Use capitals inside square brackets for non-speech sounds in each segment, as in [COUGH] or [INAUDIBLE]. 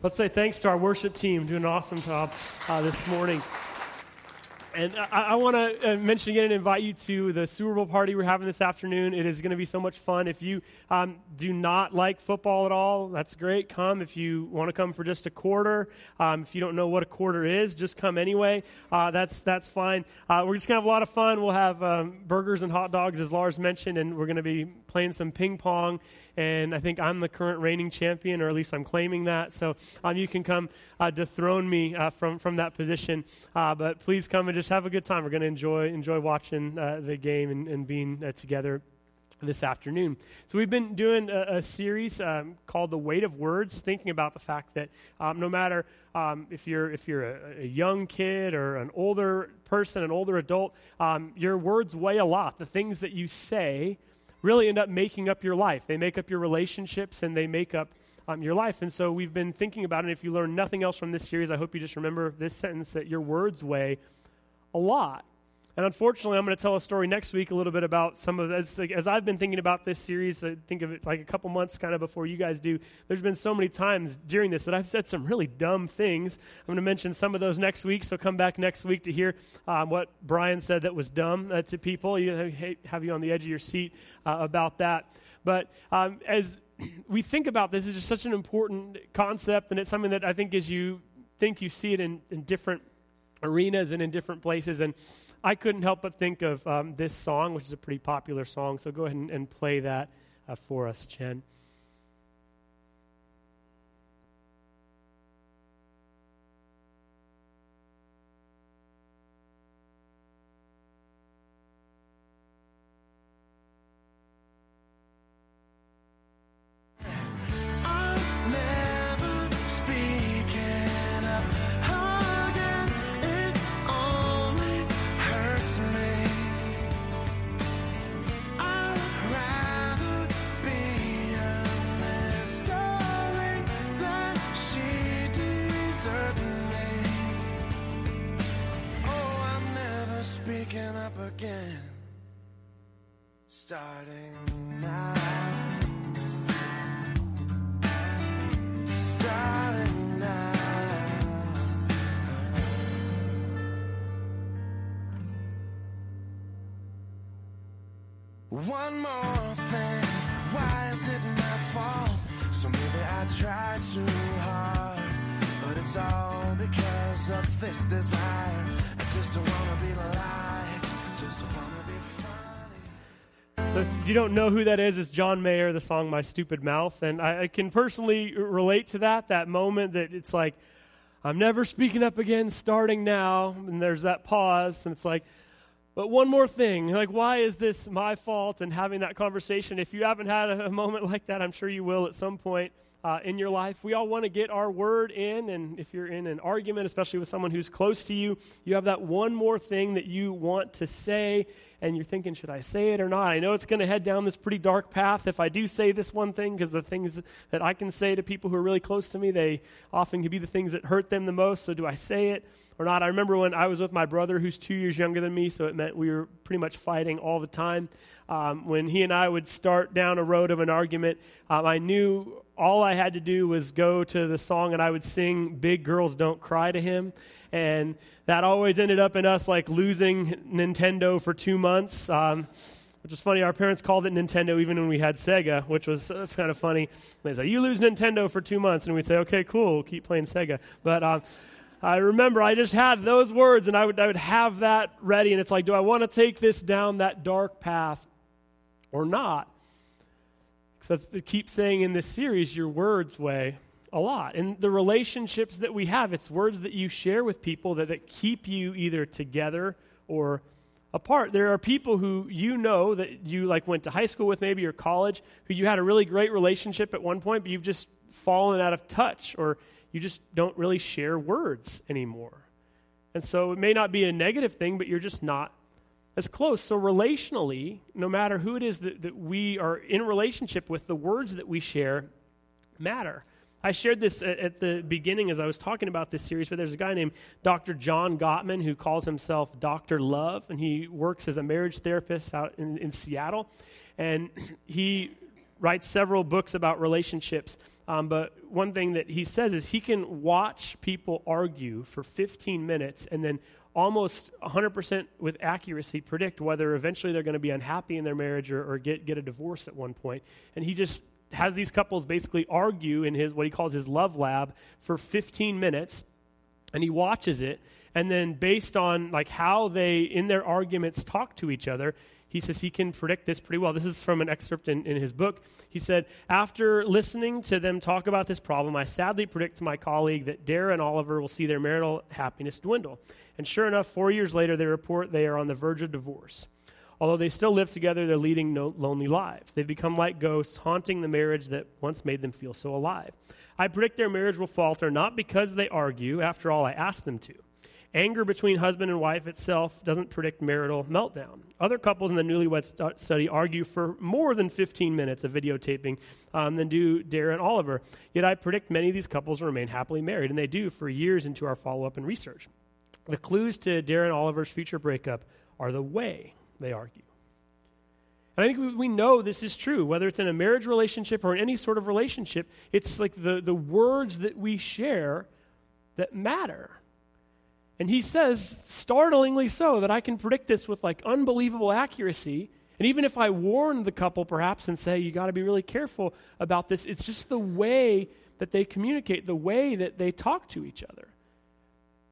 Let's say thanks to our worship team doing an awesome job uh, this morning. And I, I want to uh, mention again and invite you to the Super Bowl party we're having this afternoon. It is going to be so much fun. If you um, do not like football at all, that's great. Come. If you want to come for just a quarter, um, if you don't know what a quarter is, just come anyway. Uh, that's that's fine. Uh, we're just going to have a lot of fun. We'll have um, burgers and hot dogs, as Lars mentioned, and we're going to be playing some ping pong and I think I'm the current reigning champion, or at least I'm claiming that. So um, you can come uh, dethrone me uh, from from that position. Uh, but please come and just have a good time. We're going to enjoy enjoy watching uh, the game and, and being uh, together this afternoon. So, we've been doing a, a series um, called The Weight of Words, thinking about the fact that um, no matter um, if you're, if you're a, a, young kid or an older person, an older adult, um, your words weigh a lot. The things that you say really end up making up your life. They make up your relationships and they make up um, your life. And so we've been thinking about it. If you learn nothing else from this series, I hope you just remember this sentence that your words weigh a lot. And unfortunately, I'm going to tell a story next week a little bit about some of as, as I've been thinking about this series. I think of it like a couple months kind of before you guys do. There's been so many times during this that I've said some really dumb things. I'm going to mention some of those next week. So come back next week to hear um, what Brian said that was dumb uh, to people. You have you on the edge of your seat uh, about that. But um, as [CLEARS THROAT] we think about this, it's just such an important concept, and it's something that I think as you think you see it in, in different arenas and in different places. And I couldn't help but think of um, this song, which is a pretty popular song. So go ahead and, and play that uh, for us, Chen. One more thing, why is it my fault? So maybe I tried too hard, but it's all because of this desire. I just don't wanna be like, just wanna be funny. So if you don't know who that is, it's John Mayer, the song My Stupid Mouth. And I, I can personally relate to that, that moment that it's like, I'm never speaking up again starting now. And there's that pause, and it's like, but one more thing, like, why is this my fault? And having that conversation, if you haven't had a, a moment like that, I'm sure you will at some point uh, in your life. We all want to get our word in, and if you're in an argument, especially with someone who's close to you, you have that one more thing that you want to say, and you're thinking, should I say it or not? I know it's going to head down this pretty dark path if I do say this one thing, because the things that I can say to people who are really close to me, they often can be the things that hurt them the most. So do I say it? or not. I remember when I was with my brother, who's two years younger than me, so it meant we were pretty much fighting all the time. Um, when he and I would start down a road of an argument, um, I knew all I had to do was go to the song and I would sing Big Girls Don't Cry to him. And that always ended up in us like losing Nintendo for two months. Um, which is funny. Our parents called it Nintendo even when we had Sega, which was uh, [LAUGHS] kind of funny. They say, You lose Nintendo for two months. And we'd say, Okay, cool, we'll keep playing Sega. But um, I remember I just had those words and I would, I would have that ready. And it's like, do I want to take this down that dark path or not? Because that's to keep saying in this series, your words weigh a lot. And the relationships that we have, it's words that you share with people that, that keep you either together or apart. There are people who you know that you like went to high school with maybe or college who you had a really great relationship at one point, but you've just fallen out of touch or you just don't really share words anymore. And so it may not be a negative thing, but you're just not as close. So, relationally, no matter who it is that, that we are in relationship with, the words that we share matter. I shared this at, the beginning as I was talking about this series, but there's a guy named Dr. John Gottman who calls himself Dr. Love, and he works as a marriage therapist out in, in Seattle. And [CLEARS THROAT] he writes several books about relationships. Um, but one thing that he says is he can watch people argue for 15 minutes and then almost 100% with accuracy predict whether eventually they're going to be unhappy in their marriage or, or get, get a divorce at one point. And he just has these couples basically argue in his what he calls his love lab for 15 minutes and he watches it and then based on like how they in their arguments talk to each other he says he can predict this pretty well. This is from an excerpt in, in his book. He said, After listening to them talk about this problem, I sadly predict to my colleague that Dara and Oliver will see their marital happiness dwindle. And sure enough, four years later, they report they are on the verge of divorce. Although they still live together, they're leading no, lonely lives. They've become like ghosts, haunting the marriage that once made them feel so alive. I predict their marriage will falter not because they argue, after all, I asked them to Anger between husband and wife itself doesn't predict marital meltdown. Other couples in the newlywed study argue for more than 15 minutes of videotaping um, than do Dara and Oliver. Yet I predict many of these couples remain happily married, and they do for years into our follow up and research. The clues to Dara and Oliver's future breakup are the way they argue. And I think we know this is true, whether it's in a marriage relationship or in any sort of relationship. It's like the, the words that we share that matter. And he says, startlingly so, that I can predict this with like unbelievable accuracy. And even if I warn the couple perhaps and say, you got to be really careful about this, it's just the way that they communicate, the way that they talk to each other.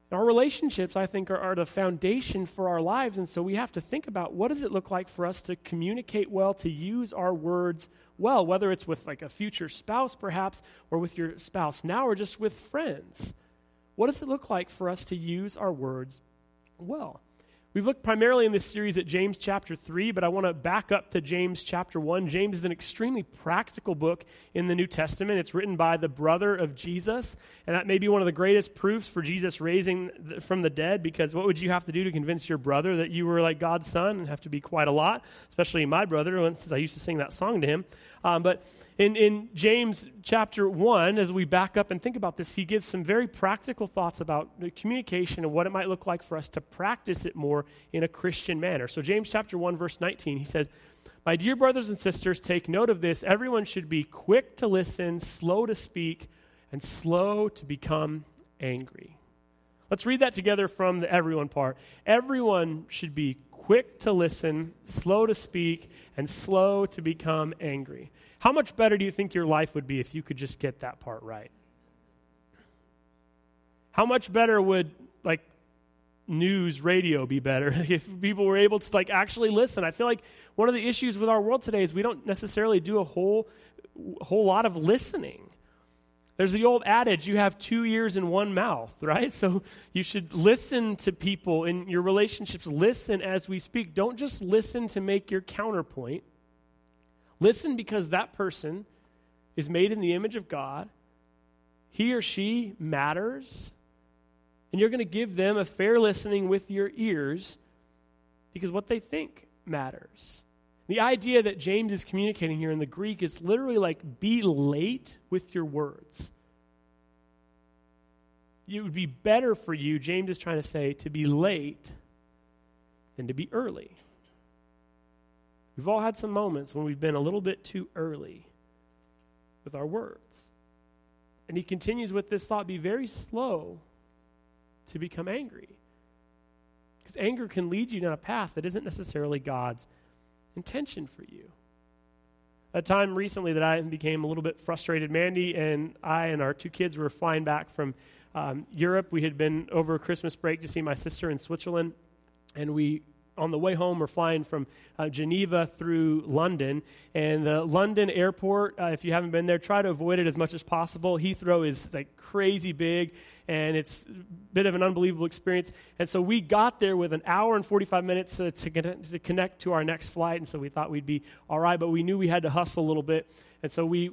Our relationships, I think, are, are, the foundation for our lives. And so we have to think about what does it look like for us to communicate well, to use our words well, whether it's with like a future spouse, perhaps, or with your spouse now, or just with friends. What does it look like for us to use our words well? We've looked primarily in this series at James chapter 3, but I want to back up to James chapter 1. James is an extremely practical book in the New Testament. It's written by the brother of Jesus, and that may be one of the greatest proofs for Jesus raising from the dead, because what would you have to do to convince your brother that you were like God's son? It'd have to be quite a lot, especially my brother, since I used to sing that song to him. Um, but in, in James chapter 1, as we back up and think about this, he gives some very practical thoughts about communication and what it might look like for us to practice it more in a Christian manner. So, James chapter 1, verse 19, he says, My dear brothers and sisters, take note of this. Everyone should be quick to listen, slow to speak, and slow to become angry. Let's read that together from the everyone part. Everyone should be quick to listen, slow to speak, and slow to become angry. How much better do you think your life would be if you could just get that part right? How much better would like news radio be better [LAUGHS] if people were able to like actually listen? I feel like one of the issues with our world today is we don't necessarily do a whole whole lot of listening. There's the old adage, you have two ears and one mouth, [LAUGHS] right? So you should listen to people in your relationships. Listen as we speak. Don't just listen to make your counterpoint. Listen because that person is made in the image of God. He or she matters. And you're going to give them a fair listening with your ears because what they think matters. The idea that James is communicating here in the Greek is literally like be late with your words. It would be better for you, James is trying to say, to be late than to be early. We've all had some moments when we've been a little bit too early with our words. And he continues with this thought be very slow to become angry. Because anger can lead you down a path that isn't necessarily God's intention for you. A time recently that I became a little bit frustrated, Mandy and I and our two kids were flying back from um, Europe. We had been over Christmas break to see my sister in Switzerland, and we on the way home, we're flying from uh, Geneva through London. And the London airport, uh, if you haven't been there, try to avoid it as much as possible. Heathrow is like crazy big, and it's a bit of an unbelievable experience. And so we got there with an hour and 45 minutes to, to, connect, to connect to our next flight. And so we thought we'd be all right, but we knew we had to hustle a little bit. And so we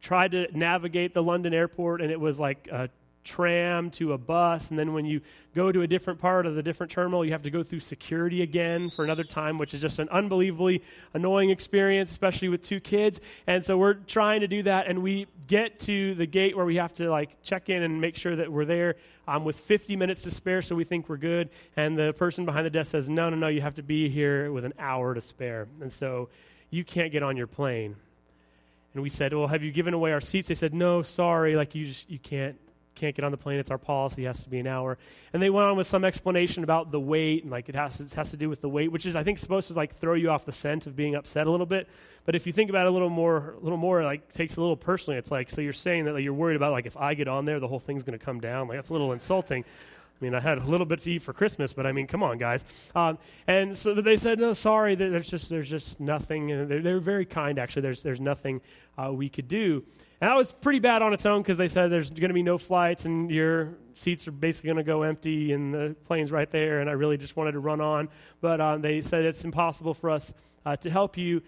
tried to navigate the London airport, and it was like a tram to a bus, and then when you go to a different part of the different terminal, you have to go through security again for another time, which is just an unbelievably annoying experience, especially with two kids. And so we're trying to do that, and we get to the gate where we have to like check in and make sure that we're there um, with 50 minutes to spare, so we think we're good. And the person behind the desk says, "No, no, no, you have to be here with an hour to spare," and so you can't get on your plane. and we said, "Well, have you given away our seats?" They said, "No, sorry. Like you just you can't can't get on the plane. It's our policy. It has to be an hour." And they went on with some explanation about the weight and like it has to, it has to do with the weight, which is I think supposed to like throw you off the scent of being upset a little bit. But if you think about it a little more, a little more, like takes a little personally. It's like so you're saying that like, you're worried about like if I get on there, the whole thing's going to come down. Like that's a little insulting. I mean, I had a little bit to eat for Christmas, but I mean, come on, guys. Um, and so they said, no, sorry, there's just there's just nothing. And they're, they're very kind, actually. There's there's nothing uh, we could do. And that was pretty bad on its own because they said there's going to be no flights and your seats are basically going to go empty and the plane's right there. And I really just wanted to run on, but um, they said it's impossible for us uh, to help you.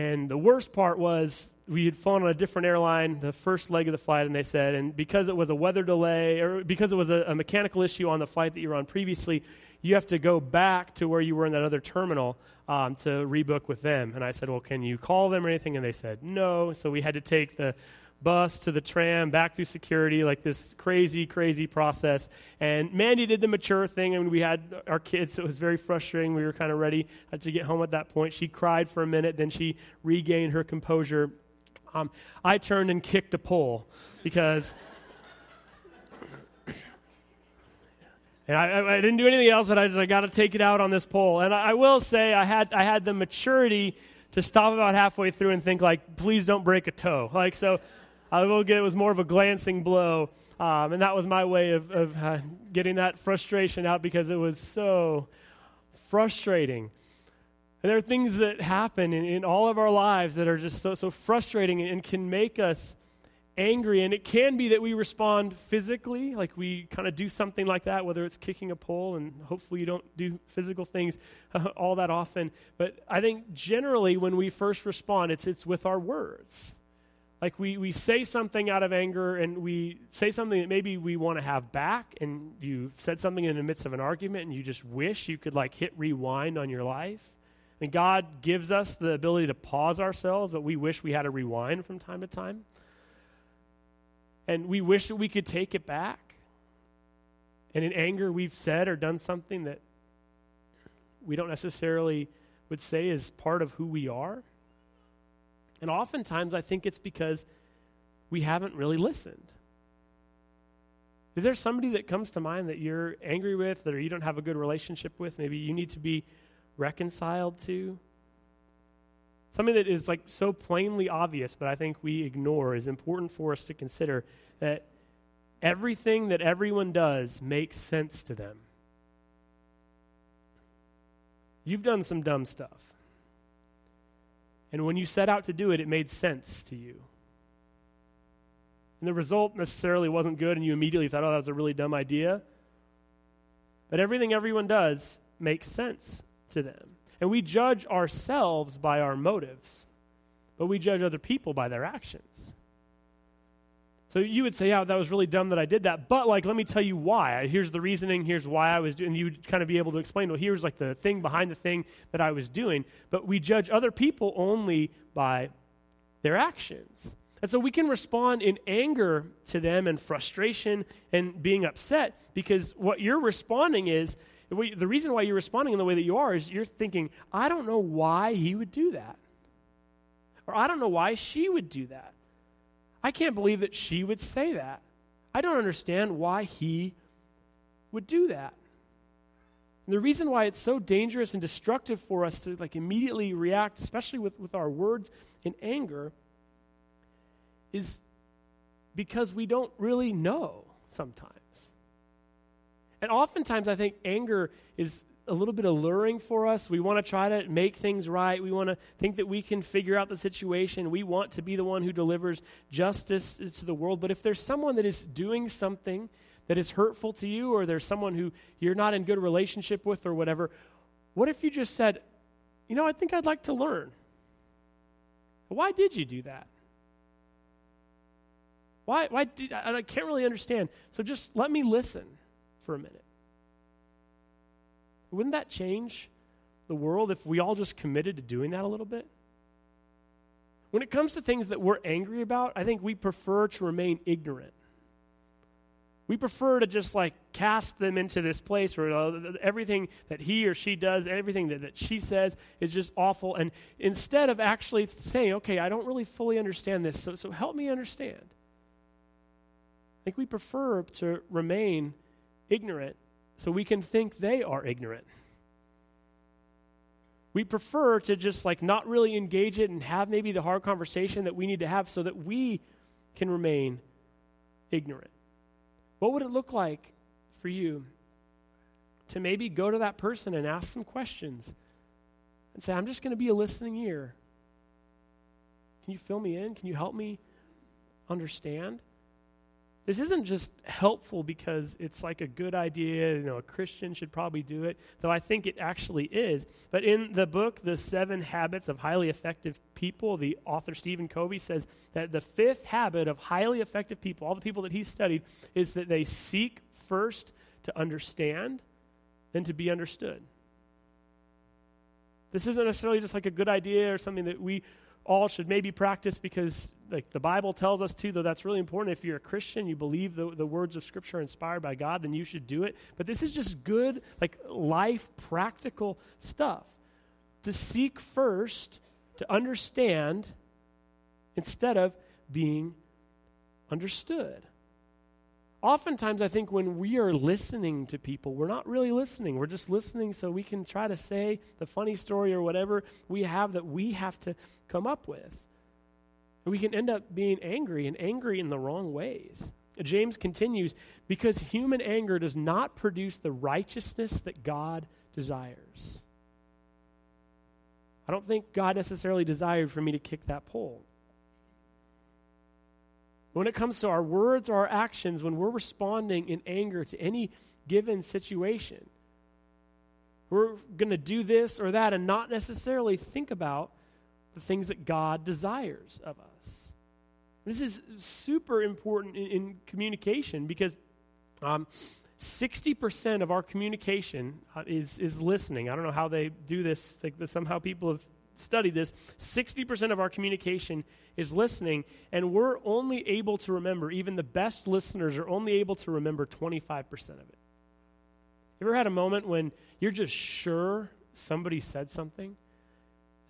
And the worst part was we had flown on a different airline the first leg of the flight, and they said, and because it was a weather delay or because it was a, a, mechanical issue on the flight that you were on previously, you have to go back to where you were in that other terminal um, to rebook with them. And I said, well, can you call them or anything? And they said no. So we had to take the bus to the tram, back through security, like this crazy, crazy process. And Mandy did the mature thing. I mean, we had our kids, so it was very frustrating. We were kind of ready to get home at that point. She cried for a minute, then she regained her composure. Um, I turned and kicked a pole because. [COUGHS] And I, I, didn't do anything else, but I just I got to take it out on this pole. And I, I will say I had I had the maturity to stop about halfway through and think like, please don't break a toe. Like so, I will get it was more of a glancing blow, um, and that was my way of, of uh, getting that frustration out because it was so frustrating. And there are things that happen in, in all of our lives that are just so so frustrating and can make us angry. And it can be that we respond physically, like we kind of do something like that, whether it's kicking a pole, and hopefully you don't do physical things uh, all that often. But I think generally when we first respond, it's, it's with our words. Like we, we say something out of anger and we say something that maybe we want to have back, and you said something in the midst of an argument and you just wish you could like hit rewind on your life. And God gives us the ability to pause ourselves, but we wish we had a rewind from time to time. And we wish that we could take it back. And in anger, we've said or done something that we don't necessarily would say is part of who we are. And oftentimes, I think it's because we haven't really listened. Is there somebody that comes to mind that you're angry with or you don't have a good relationship with? Maybe you need to be reconciled to? Something that is like so plainly obvious, but I think we ignore is important for us to consider that everything that everyone does makes sense to them. You've done some dumb stuff. And when you set out to do it, it made sense to you. And the result necessarily wasn't good, and you immediately thought, oh, that was a really dumb idea. But everything everyone does makes sense to them. And we judge ourselves by our motives, but we judge other people by their actions. So you would say, yeah, that was really dumb that I did that. But, like, let me tell you why. Here's the reasoning. Here's why I was doing. You would kind of be able to explain, well, here's like the thing behind the thing that I was doing. But we judge other people only by their actions. And so we can respond in anger to them and frustration and being upset because what you're responding is the reason why you're responding in the way that you are is you're thinking, I don't know why he would do that. Or I don't know why she would do that. I can't believe that she would say that. I don't understand why he would do that. And the reason why it's so dangerous and destructive for us to like immediately react, especially with, with our words in anger, is because we don't really know sometimes. And oftentimes I think anger is a little bit alluring for us. We want to try to make things right. We want to think that we can figure out the situation. We want to be the one who delivers justice to the world. But if there's someone that is doing something that is hurtful to you, or there's someone who you're not in good relationship with, or whatever, what if you just said, You know, I think I'd like to learn? Why did you do that? Why, why did, I can't really understand. So just let me listen for a minute. Wouldn't that change the world if we all just committed to doing that a little bit? When it comes to things that we're angry about, I think we prefer to remain ignorant. We prefer to just like cast them into this place where uh, everything that he or she does, everything that, that she says is just awful. And instead of actually saying, okay, I don't really fully understand this, so, so help me understand. I think we prefer to remain ignorant so we can think they are ignorant. We prefer to just like not really engage it and have maybe the hard conversation that we need to have so that we can remain ignorant. What would it look like for you to maybe go to that person and ask some questions and say, I'm just going to be a listening ear? Can you fill me in? Can you help me understand? This isn't just helpful because it's like a good idea, you know, a Christian should probably do it, though I think it actually is. But in the book, The Seven Habits of Highly Effective People, the author Stephen Covey says that the fifth habit of highly effective people, all the people that he studied, is that they seek first to understand, then to be understood. This isn't necessarily just like a good idea or something that we all should maybe practice because like the Bible tells us too, though that's really important. If you're a Christian, you believe the, the words of Scripture are inspired by God, then you should do it. But this is just good, like life, practical stuff. To seek first, to understand, instead of being understood. Oftentimes, I think when we are listening to people, we're not really listening. We're just listening so we can try to say the funny story or whatever we have that we have to come up with. We can end up being angry and angry in the wrong ways. James continues because human anger does not produce the righteousness that God desires. I don't think God necessarily desired for me to kick that pole. When it comes to our words or our actions, when we're responding in anger to any given situation, we're going to do this or that and not necessarily think about the things that God desires of us. This is super important in, in communication because um, 60% of our communication uh, is, is listening. I don't know how they do this, like, somehow people have studied this. 60% of our communication is listening, and we're only able to remember, even the best listeners are only able to remember 25% of it. You ever had a moment when you're just sure somebody said something?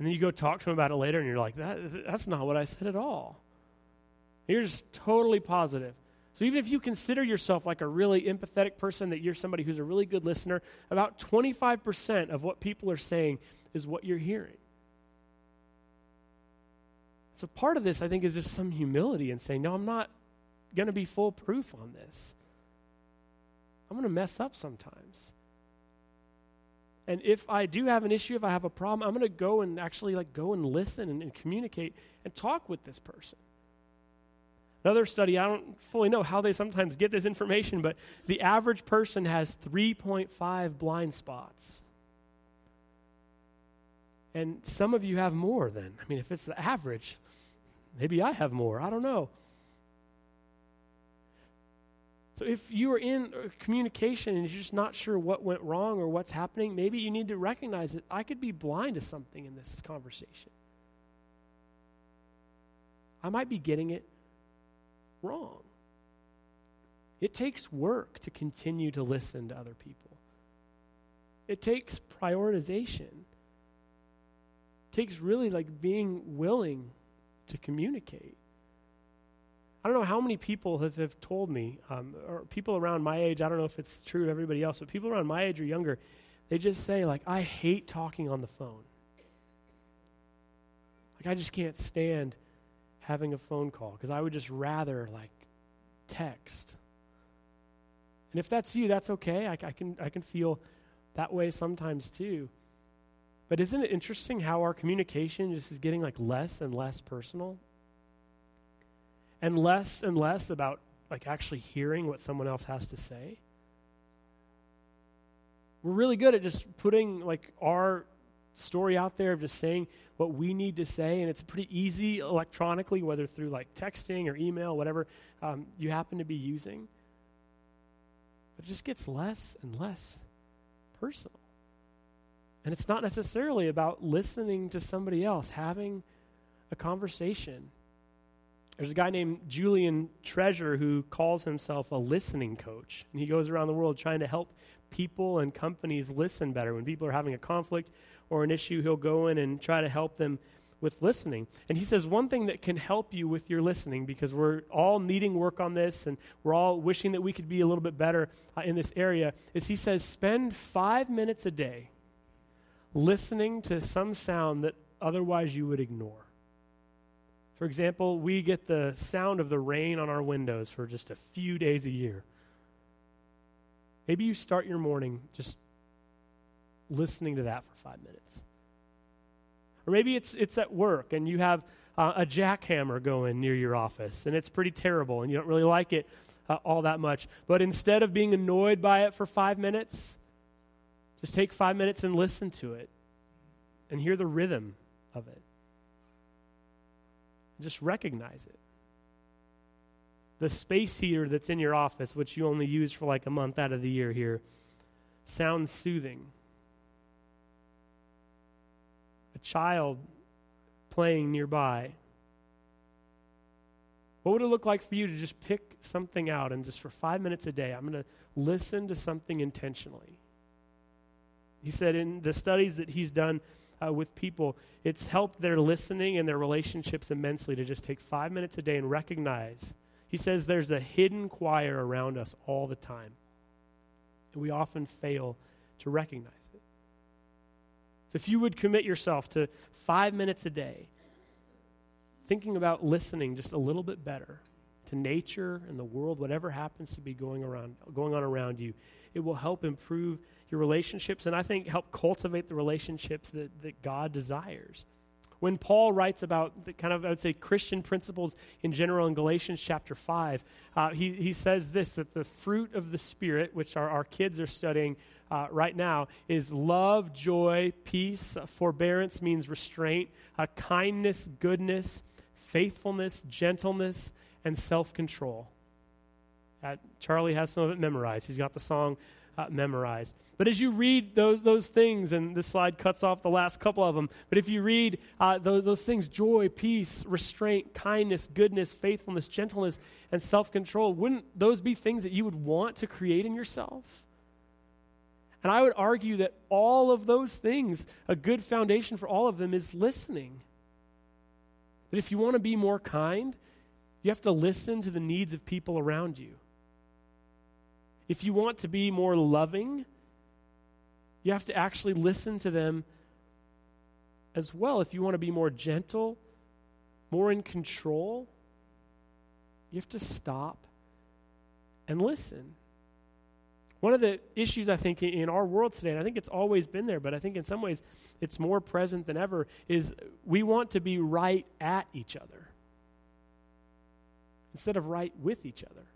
And then you go talk to them about it later, and you're like, that, that's not what I said at all. You're just totally positive. So even if you consider yourself like a really empathetic person, that you're somebody who's a really good listener, about 25% of what people are saying is what you're hearing. So part of this, I think, is just some humility and saying, no, I'm not going to be foolproof on this. I'm going to mess up sometimes. And if I do have an issue, if I have a problem, I'm going to go and actually like go and listen and, and communicate and talk with this person. Another study, I don't fully know how they sometimes get this information, but the average person has 3.5 blind spots. And some of you have more than. I mean, if it's the average, maybe I have more. I don't know. So if you are in communication and you're just not sure what went wrong or what's happening, maybe you need to recognize that I could be blind to something in this conversation. I might be getting it wrong. It takes work to continue to listen to other people. It takes prioritization. It takes really like being willing to communicate. I don't know how many people have, have told me, um, or people around my age, I don't know if it's true of everybody else, but people around my age or younger, they just say, like, I hate talking on the phone. Like, I just can't stand having a phone call because I would just rather, like, text. And if that's you, that's okay. I, I, can, I can feel that way sometimes too. But isn't it interesting how our communication just is getting like less and less personal? And less and less about like actually hearing what someone else has to say. We're really good at just putting like our story out there of just saying what we need to say, and it's pretty easy electronically, whether through like texting or email, whatever um, you happen to be using. But it just gets less and less personal. And it's not necessarily about listening to somebody else, having a conversation There's a guy named Julian Treasure who calls himself a listening coach. And he goes around the world trying to help people and companies listen better. When people are having a conflict or an issue, he'll go in and try to help them with listening. And he says one thing that can help you with your listening, because we're all needing work on this and we're all wishing that we could be a little bit better uh, in this area, is he says spend five minutes a day listening to some sound that otherwise you would ignore. For example, we get the sound of the rain on our windows for just a few days a year. Maybe you start your morning just listening to that for five minutes. Or maybe it's, it's at work and you have uh, a jackhammer going near your office and it's pretty terrible and you don't really like it uh, all that much. But instead of being annoyed by it for five minutes, just take five minutes and listen to it and hear the rhythm of it. Just recognize it. The space heater that's in your office, which you only use for like a month out of the year here, sounds soothing. A child playing nearby. What would it look like for you to just pick something out and just for five minutes a day, I'm going to listen to something intentionally? He said in the studies that he's done uh, with people, it's helped their listening and their relationships immensely to just take five minutes a day and recognize. He says there's a hidden choir around us all the time. And we often fail to recognize it. So if you would commit yourself to five minutes a day, thinking about listening just a little bit better to nature and the world, whatever happens to be going around going on around you, it will help improve your relationships and I think help cultivate the relationships that, that God desires. When Paul writes about the kind of, I would say, Christian principles in general in Galatians chapter 5, uh, he, he says this that the fruit of the Spirit, which our, our kids are studying uh, right now, is love, joy, peace, forbearance means restraint, kindness, goodness, faithfulness, gentleness, and self control. Charlie has some of it memorized. He's got the song uh, memorized. But as you read those, those things, and this slide cuts off the last couple of them, but if you read uh, those, those things joy, peace, restraint, kindness, goodness, faithfulness, gentleness, and self control wouldn't those be things that you would want to create in yourself? And I would argue that all of those things, a good foundation for all of them is listening. That if you want to be more kind, you have to listen to the needs of people around you. If you want to be more loving, you have to actually listen to them as well. If you want to be more gentle, more in control, you have to stop and listen. One of the issues I think in our world today, and I think it's always been there, but I think in some ways it's more present than ever, is we want to be right at each other instead of right with each other.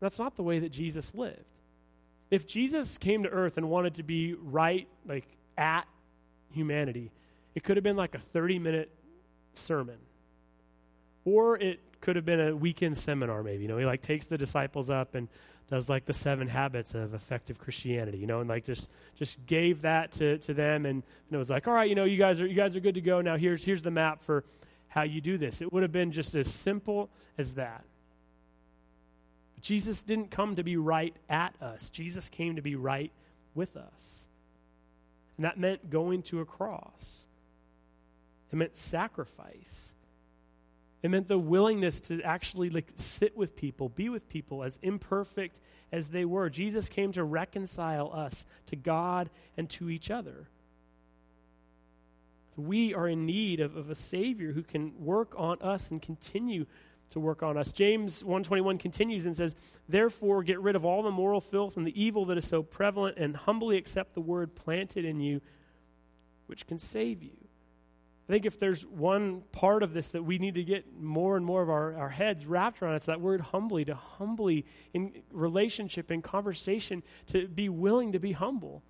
That's not the way that Jesus lived. If Jesus came to earth and wanted to be right, like at humanity, it could have been like a 30 minute sermon. Or it could have been a weekend seminar, maybe. You know, he like takes the disciples up and does like the seven habits of effective Christianity, you know, and like just just gave that to, to them and, and it was like, all right, you know, you guys are you guys are good to go. Now here's here's the map for how you do this. It would have been just as simple as that. But Jesus didn't come to be right at us, Jesus came to be right with us. And that meant going to a cross, it meant sacrifice. It meant the willingness to actually like sit with people, be with people as imperfect as they were. Jesus came to reconcile us to God and to each other. So we are in need of, of a Savior who can work on us and continue to work on us. James 121 continues and says, "Therefore get rid of all the moral filth and the evil that is so prevalent and humbly accept the word planted in you which can save you." I think if there's one part of this that we need to get more and more of our, our heads wrapped around, it's that word humbly, to humbly in relationship, in conversation, to be willing to be humble.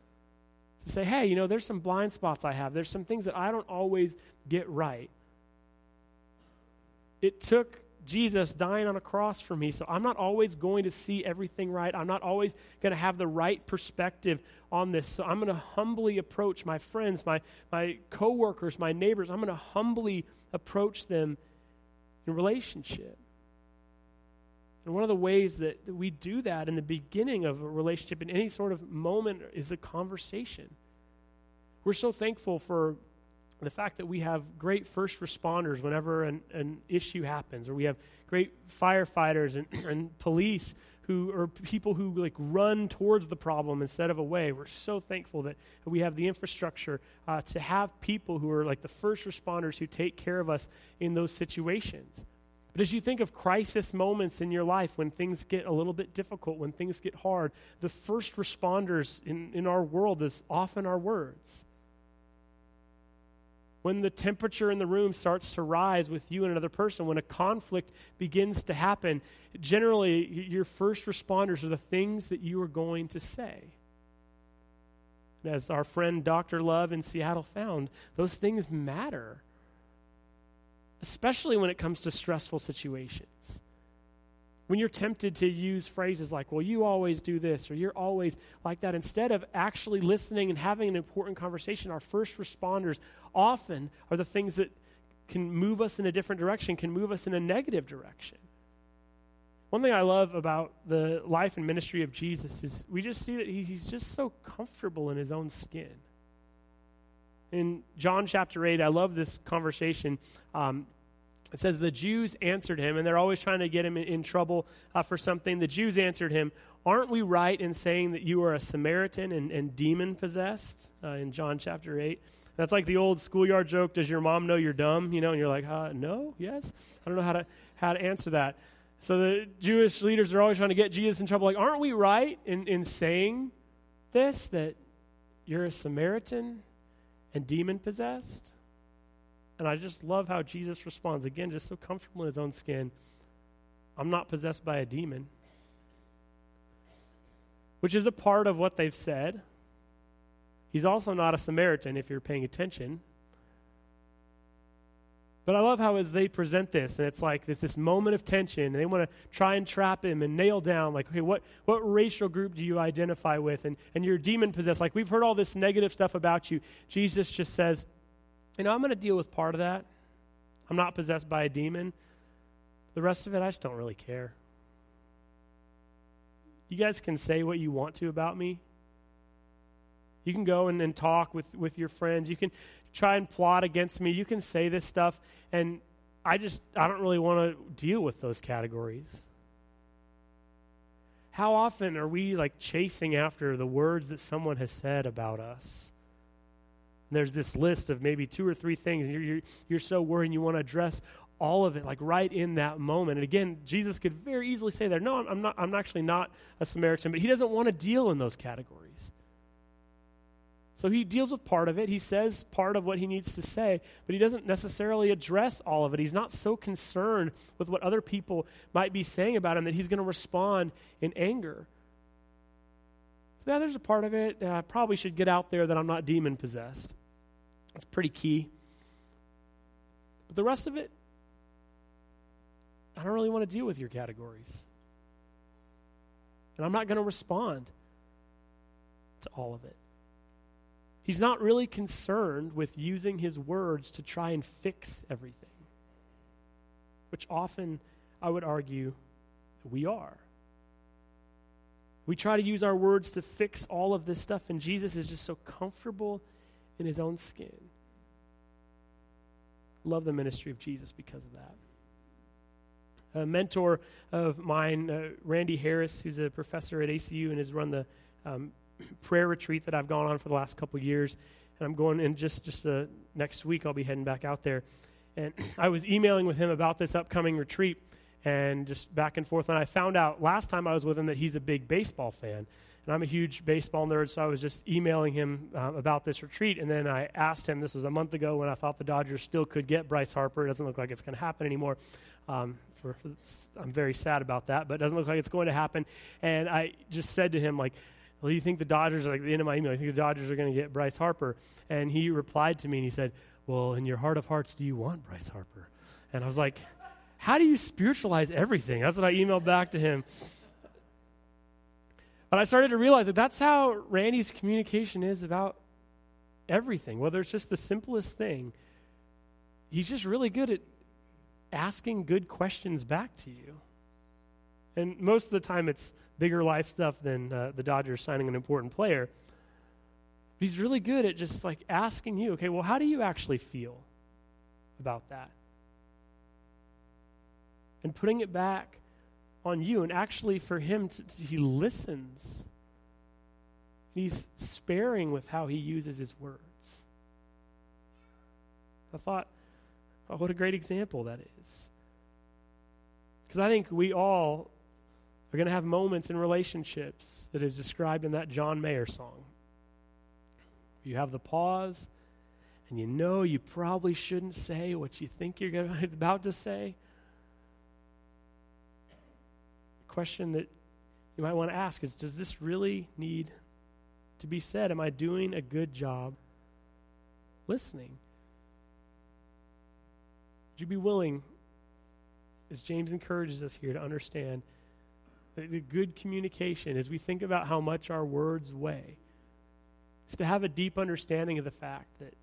To say, hey, you know, there's some blind spots I have. There's some things that I don't always get right. It took Jesus dying on a cross for me. So I'm not always going to see everything right. I'm not always going to have the right perspective on this. So I'm going to humbly approach my friends, my, my coworkers, my neighbors. I'm going to humbly approach them in relationship. And one of the ways that we do that in the beginning of a relationship, in any sort of moment, is a conversation. We're so thankful for the fact that we have great first responders whenever an, an issue happens, or we have great firefighters and, [CLEARS THROAT] and police who are people who like run towards the problem instead of away. We're so thankful that we have the infrastructure uh, to have people who are like the first responders who take care of us in those situations. But as you think of crisis moments in your life when things get a little bit difficult, when things get hard, the first responders in, in our world is often our words when the temperature in the room starts to rise with you and another person, when a conflict begins to happen, generally your first responders are the things that you are going to say. As our friend Dr. Love in Seattle found, those things matter, especially when it comes to stressful situations when you're tempted to use phrases like, well, you always do this, or you're always like that, instead of actually listening and having an important conversation, our first responders often are the things that can move us in a different direction, can move us in a negative direction. One thing I love about the life and ministry of Jesus is we just see that he's just so comfortable in his own skin. In John chapter 8, I love this conversation. Um, it says the Jews answered him, and they're always trying to get him in, in trouble uh, for something. The Jews answered him, Aren't we right in saying that you are a Samaritan and, and demon possessed? Uh, in John chapter 8. That's like the old schoolyard joke Does your mom know you're dumb? You know, and you're like, uh, No, yes. I don't know how to, how to answer that. So the Jewish leaders are always trying to get Jesus in trouble. Like, aren't we right in, in saying this, that you're a Samaritan and demon possessed? And I just love how Jesus responds. Again, just so comfortable in his own skin. I'm not possessed by a demon, which is a part of what they've said. He's also not a Samaritan, if you're paying attention. But I love how as they present this, and it's like this moment of tension, and they want to try and trap him and nail down, like, okay, what, what racial group do you identify with? And, and you're demon possessed. Like, we've heard all this negative stuff about you. Jesus just says, you know, I'm going to deal with part of that. I'm not possessed by a demon. The rest of it, I just don't really care. You guys can say what you want to about me. You can go and, and talk with, with your friends. You can try and plot against me. You can say this stuff. And I just, I don't really want to deal with those categories. How often are we like chasing after the words that someone has said about us? And there's this list of maybe two or three things, and you're, you're, you're so worried and you want to address all of it, like right in that moment. And again, Jesus could very easily say there, no, I'm, not, I'm actually not a Samaritan, but he doesn't want to deal in those categories. So he deals with part of it. He says part of what he needs to say, but he doesn't necessarily address all of it. He's not so concerned with what other people might be saying about him that he's going to respond in anger. So yeah, there's a part of it. I probably should get out there that I'm not demon possessed. That's pretty key. But the rest of it, I don't really want to deal with your categories. And I'm not going to respond to all of it. He's not really concerned with using his words to try and fix everything, which often I would argue we are. We try to use our words to fix all of this stuff, and Jesus is just so comfortable in his own skin. Love the ministry of Jesus because of that. A mentor of mine, uh, Randy Harris, who's a professor at ACU and has run the um, [CLEARS THROAT] prayer retreat that I've gone on for the last couple years. And I'm going in just just uh, next week. I'll be heading back out there. And [CLEARS THROAT] I was emailing with him about this upcoming retreat, and just back and forth. And I found out last time I was with him that he's a big baseball fan and I'm a huge baseball nerd, so I was just emailing him uh, about this retreat. And then I asked him, this was a month ago when I thought the Dodgers still could get Bryce Harper. It doesn't look like it's going to happen anymore. Um, for, I'm very sad about that, but it doesn't look like it's going to happen. And I just said to him, like, well, you think the Dodgers, are like the end of my email, I think the Dodgers are going to get Bryce Harper? And he replied to me and he said, well, in your heart of hearts, do you want Bryce Harper? And I was like, how do you spiritualize everything? That's what I emailed back to him. But I started to realize that that's how Randy's communication is about everything, whether it's just the simplest thing. He's just really good at asking good questions back to you. And most of the time, it's bigger life stuff than uh, the Dodgers signing an important player. But he's really good at just like asking you, okay, well, how do you actually feel about that? And putting it back on you. And actually, for him, to, to, he listens. He's sparing with how he uses his words. I thought, oh, what a great example that is. Because I think we all are going to have moments in relationships that is described in that John Mayer song. You have the pause, and you know you probably shouldn't say what you think you're [LAUGHS] about to say. The question that you might want to ask is Does this really need to be said? Am I doing a good job listening? Would you be willing, as James encourages us here, to understand good communication, as we think about how much our words weigh, is to have a deep understanding of the fact that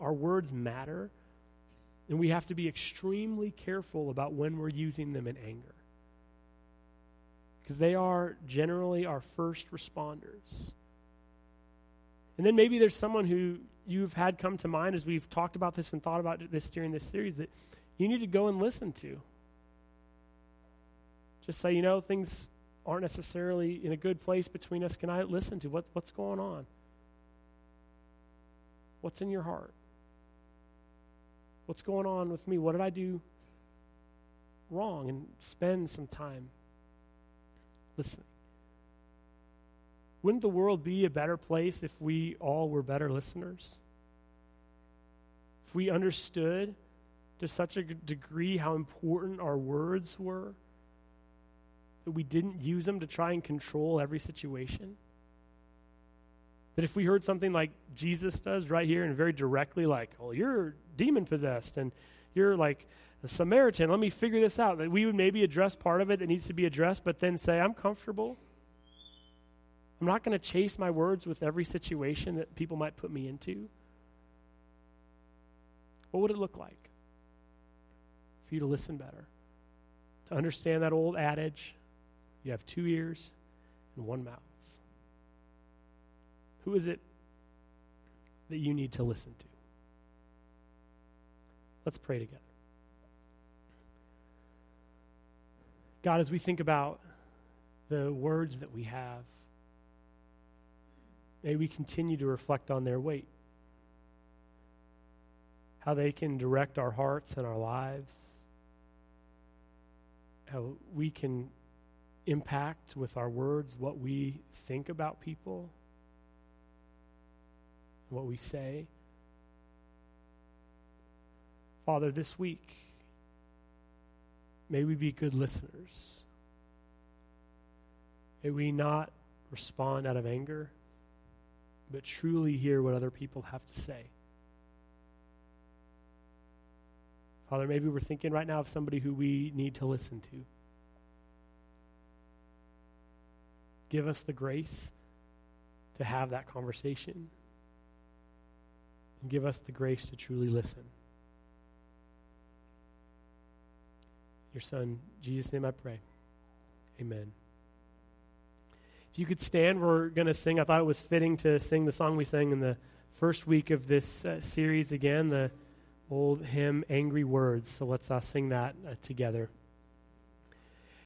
our words matter, and we have to be extremely careful about when we're using them in anger. Because they are generally our first responders. And then maybe there's someone who you've had come to mind as we've talked about this and thought about this during this series that you need to go and listen to. Just say, you know, things aren't necessarily in a good place between us. Can I listen to what, what's going on? What's in your heart? What's going on with me? What did I do wrong? And spend some time listening. Wouldn't the world be a better place if we all were better listeners? If we understood to such a degree how important our words were, we didn't use them to try and control every situation? That if we heard something like Jesus does right here and very directly, like, well, you're demon possessed and you're like a Samaritan, let me figure this out, that we would maybe address part of it that needs to be addressed, but then say, I'm comfortable I'm not going to chase my words with every situation that people might put me into. What would it look like for you to listen better? To understand that old adage you have two ears and one mouth. Who is it that you need to listen to? Let's pray together. God, as we think about the words that we have, May we continue to reflect on their weight, how they can direct our hearts and our lives, how we can impact with our words what we think about people, what we say. Father, this week, may we be good listeners. May we not respond out of anger but truly hear what other people have to say. Father, maybe we're thinking right now of somebody who we need to listen to. Give us the grace to have that conversation. And give us the grace to truly listen. Your son, Jesus' name I pray. Amen. If you could stand, we're going to sing. I thought it was fitting to sing the song we sang in the first week of this uh, series again, the old hymn, Angry Words. So let's uh, sing that uh, together.